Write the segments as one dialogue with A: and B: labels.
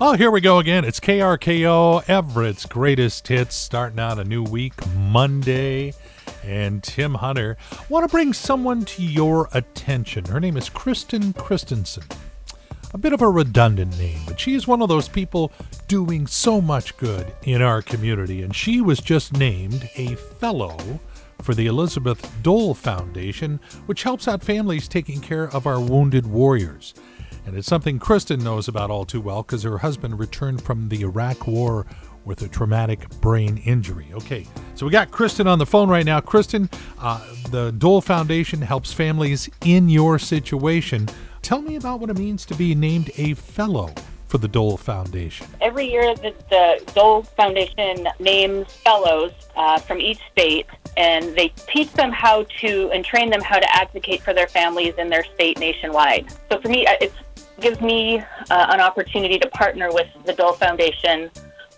A: Oh, here we go again. It's KRKO, Everett's greatest hits, starting out a new week, Monday. And Tim Hunter, want to bring someone to your attention. Her name is Kristen Christensen. A bit of a redundant name, but she is one of those people doing so much good in our community. And she was just named a fellow for the Elizabeth Dole Foundation, which helps out families taking care of our wounded warriors. And it's something Kristen knows about all too well because her husband returned from the Iraq War with a traumatic brain injury. Okay, so we got Kristen on the phone right now. Kristen, uh, the Dole Foundation helps families in your situation. Tell me about what it means to be named a fellow for the Dole Foundation.
B: Every year, the, the Dole Foundation names fellows uh, from each state, and they teach them how to and train them how to advocate for their families in their state nationwide. So for me, it's gives me uh, an opportunity to partner with the Dole Foundation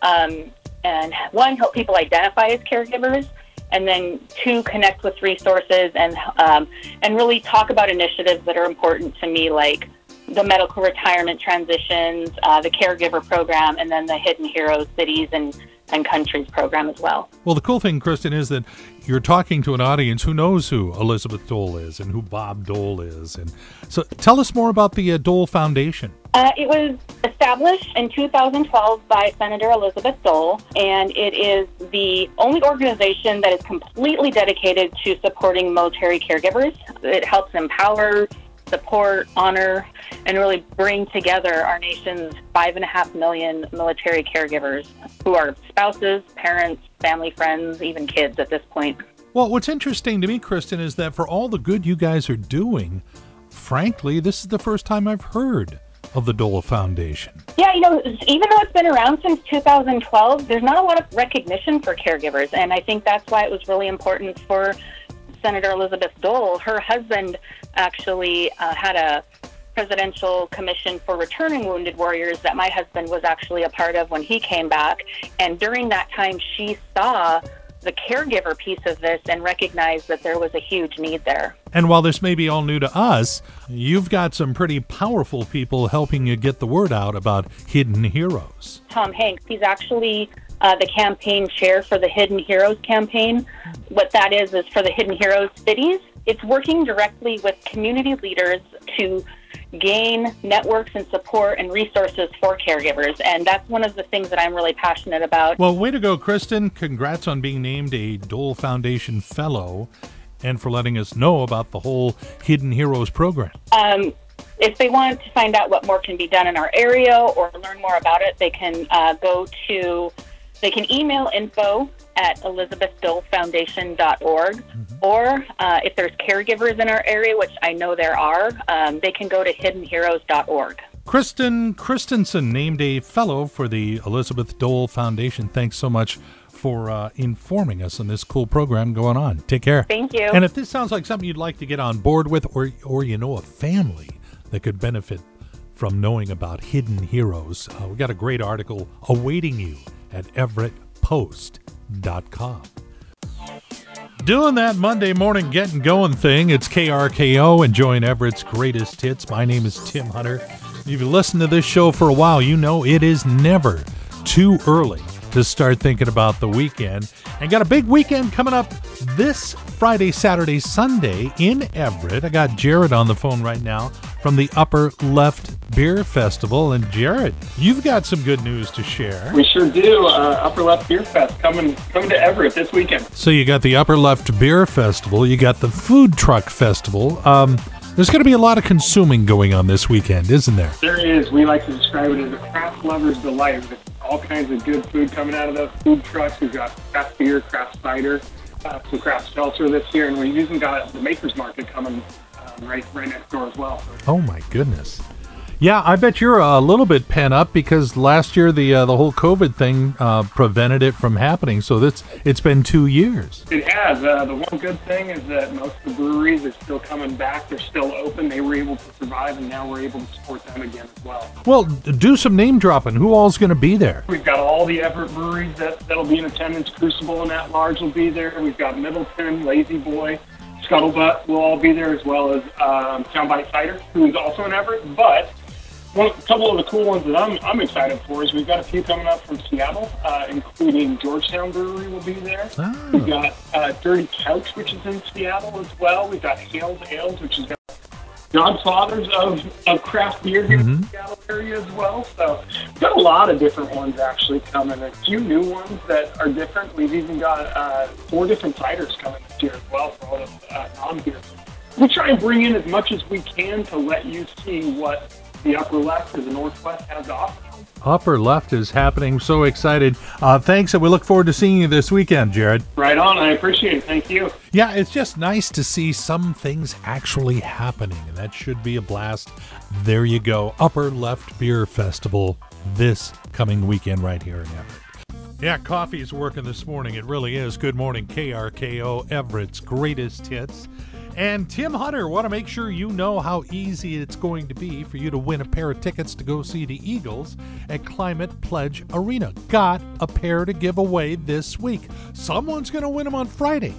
B: um, and one, help people identify as caregivers, and then two, connect with resources and um, and really talk about initiatives that are important to me, like the medical retirement transitions, uh, the caregiver program, and then the Hidden Heroes cities and and countries program as well.
A: Well, the cool thing, Kristen, is that you're talking to an audience who knows who Elizabeth Dole is and who Bob Dole is. And so tell us more about the uh, Dole Foundation.
B: Uh, it was established in 2012 by Senator Elizabeth Dole, and it is the only organization that is completely dedicated to supporting military caregivers. It helps empower, support, honor, and really bring together our nation's five and a half million military caregivers who are spouses, parents, family, friends, even kids at this point.
A: Well, what's interesting to me, Kristen, is that for all the good you guys are doing, frankly, this is the first time I've heard of the Dole Foundation.
B: Yeah, you know, even though it's been around since 2012, there's not a lot of recognition for caregivers. And I think that's why it was really important for Senator Elizabeth Dole. Her husband actually uh, had a presidential commission for returning wounded warriors that my husband was actually a part of when he came back. And during that time, she saw the caregiver piece of this and recognized that there was a huge need there.
A: And while this may be all new to us, you've got some pretty powerful people helping you get the word out about Hidden Heroes.
B: Tom Hanks, he's actually uh, the campaign chair for the Hidden Heroes campaign. What that is, is for the Hidden Heroes cities. It's working directly with community leaders to gain networks and support and resources for caregivers. And that's one of the things that I'm really passionate about.
A: Well, way to go, Kristen. Congrats on being named a Dole Foundation Fellow and for letting us know about the whole Hidden Heroes program.
B: Um, if they want to find out what more can be done in our area or learn more about it, they can uh, go to, they can email info at elizabethdolefoundation.org. Mm-hmm. Or uh, if there's caregivers in our area, which I know there are, um, they can go to hiddenheroes.org.
A: Kristen Christensen named a fellow for the Elizabeth Dole Foundation. Thanks so much for uh, informing us on this cool program going on. Take care.
B: Thank you.
A: And if this sounds like something you'd like to get on board with, or or you know a family that could benefit from knowing about hidden heroes, uh, we got a great article awaiting you at EverettPost.com. Doing that Monday morning getting going thing. It's KRKO enjoying Everett's greatest hits. My name is Tim Hunter. If you've listened to this show for a while, you know it is never too early to start thinking about the weekend. And got a big weekend coming up this Friday, Saturday, Sunday in Everett. I got Jared on the phone right now from the Upper Left Beer Festival. And Jared, you've got some good news to share.
C: We sure do. Uh, Upper Left Beer Fest coming coming to Everett this weekend.
A: So you got the Upper Left Beer Festival, you got the Food Truck Festival. Um, there's going to be a lot of consuming going on this weekend, isn't there?
C: There is. We like to describe it as a craft lover's delight. With all kinds of good food coming out of the food trucks. We've got craft beer, craft cider, uh, some craft seltzer this year, and we even got the Makers Market coming um, right right next door as well.
A: Oh my goodness! Yeah, I bet you're a little bit pent up because last year the uh, the whole COVID thing uh, prevented it from happening. So this it's been two years.
C: It has. Uh, the one good thing is that most of the breweries are still coming back. They're still open. They were able to survive, and now we're able to support them again as well.
A: Well, do some name dropping. Who all's going to be there?
C: We've got all the Everett breweries that that'll be in attendance. Crucible and at large will be there. We've got Middleton, Lazy Boy. Scuttlebutt will all be there as well as um, Soundbite Cider, who is also in Everett. But one, a couple of the cool ones that I'm, I'm excited for is we've got a few coming up from Seattle, uh, including Georgetown Brewery will be there.
A: Ah.
C: We've got uh, Dirty Couch, which is in Seattle as well. We've got Hales Ales, which is godfathers of, of craft beer here in the Seattle area as well. So we've got a lot of different ones actually coming. A few new ones that are different. We've even got uh, four different ciders coming this year as well for all the uh, non-beer. We try and bring in as much as we can to let you see what the upper left or the northwest has offer.
A: Upper left is happening. So excited. Uh, thanks, and we look forward to seeing you this weekend, Jared.
C: Right on. I appreciate it. Thank you.
A: Yeah, it's just nice to see some things actually happening, and that should be a blast. There you go. Upper Left Beer Festival this coming weekend right here in Everett. Yeah, coffee's working this morning. It really is. Good morning, KRKO, Everett's greatest hits. And Tim Hunter, want to make sure you know how easy it's going to be for you to win a pair of tickets to go see the Eagles at Climate Pledge Arena. Got a pair to give away this week. Someone's going to win them on Friday.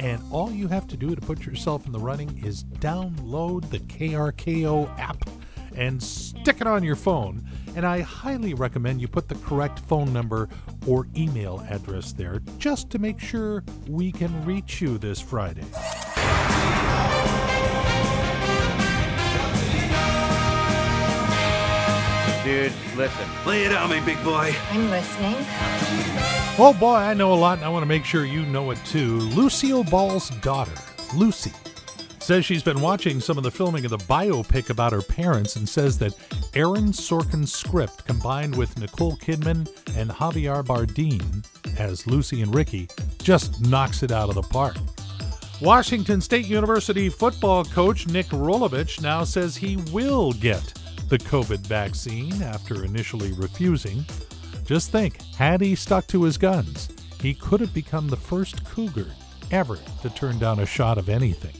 A: And all you have to do to put yourself in the running is download the KRKO app and stick it on your phone. And I highly recommend you put the correct phone number or email address there just to make sure we can reach you this Friday.
D: Dude, listen.
E: Lay it on me, big boy.
F: I'm listening.
A: Oh boy, I know a lot and I want to make sure you know it too. Lucille Ball's daughter, Lucy, says she's been watching some of the filming of the biopic about her parents and says that Aaron Sorkin's script combined with Nicole Kidman and Javier Bardem as Lucy and Ricky just knocks it out of the park. Washington State University football coach Nick Rolovich now says he will get the COVID vaccine after initially refusing. Just think, had he stuck to his guns, he could have become the first Cougar ever to turn down a shot of anything.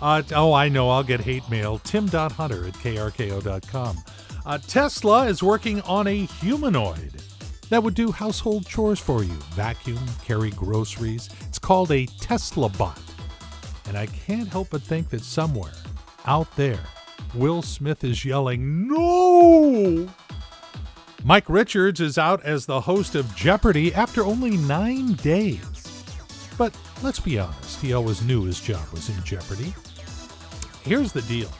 A: Uh, oh, I know, I'll get hate mail. Tim.hunter at krko.com. Uh, Tesla is working on a humanoid that would do household chores for you vacuum, carry groceries. It's called a Tesla bot. And I can't help but think that somewhere out there, Will Smith is yelling, No! Mike Richards is out as the host of Jeopardy after only nine days. But let's be honest, he always knew his job was in Jeopardy. Here's the deal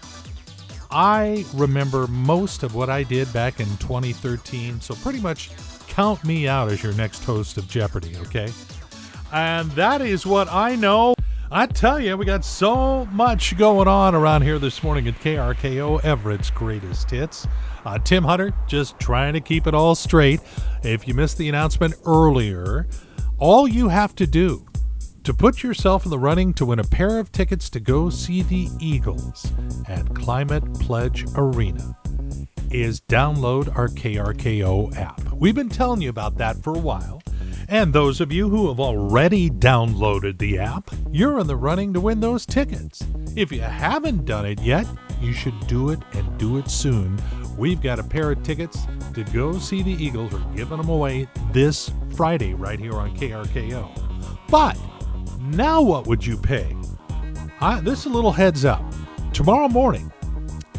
A: I remember most of what I did back in 2013, so pretty much count me out as your next host of Jeopardy, okay? And that is what I know. I tell you, we got so much going on around here this morning at KRKO, Everett's greatest hits. Uh, Tim Hunter just trying to keep it all straight. If you missed the announcement earlier, all you have to do to put yourself in the running to win a pair of tickets to go see the Eagles at Climate Pledge Arena is download our KRKO app. We've been telling you about that for a while. And those of you who have already downloaded the app, you're in the running to win those tickets. If you haven't done it yet, you should do it and do it soon. We've got a pair of tickets to go see the Eagles. We're giving them away this Friday right here on KRKO. But now what would you pay? Uh, this is a little heads up. Tomorrow morning,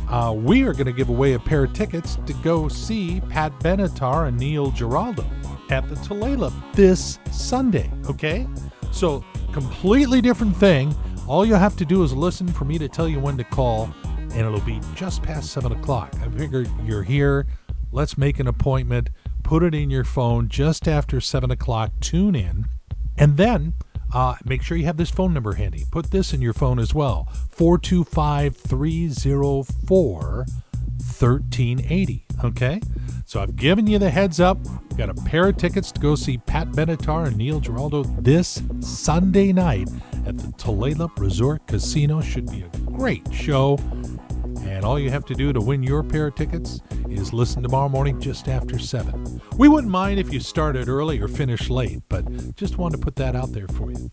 A: uh, we are going to give away a pair of tickets to go see Pat Benatar and Neil Giraldo at the Tulalip this Sunday. Okay? So, completely different thing. All you have to do is listen for me to tell you when to call, and it'll be just past 7 o'clock. I figure you're here. Let's make an appointment. Put it in your phone just after 7 o'clock. Tune in. And then uh, make sure you have this phone number handy. Put this in your phone as well 425 304 1380. Okay? So I've given you the heads up. Got a pair of tickets to go see Pat Benatar and Neil Giraldo this Sunday night at the Tulalip Resort Casino. Should be a great show. And all you have to do to win your pair of tickets is listen tomorrow morning just after 7. We wouldn't mind if you started early or finished late, but just wanted to put that out there for you.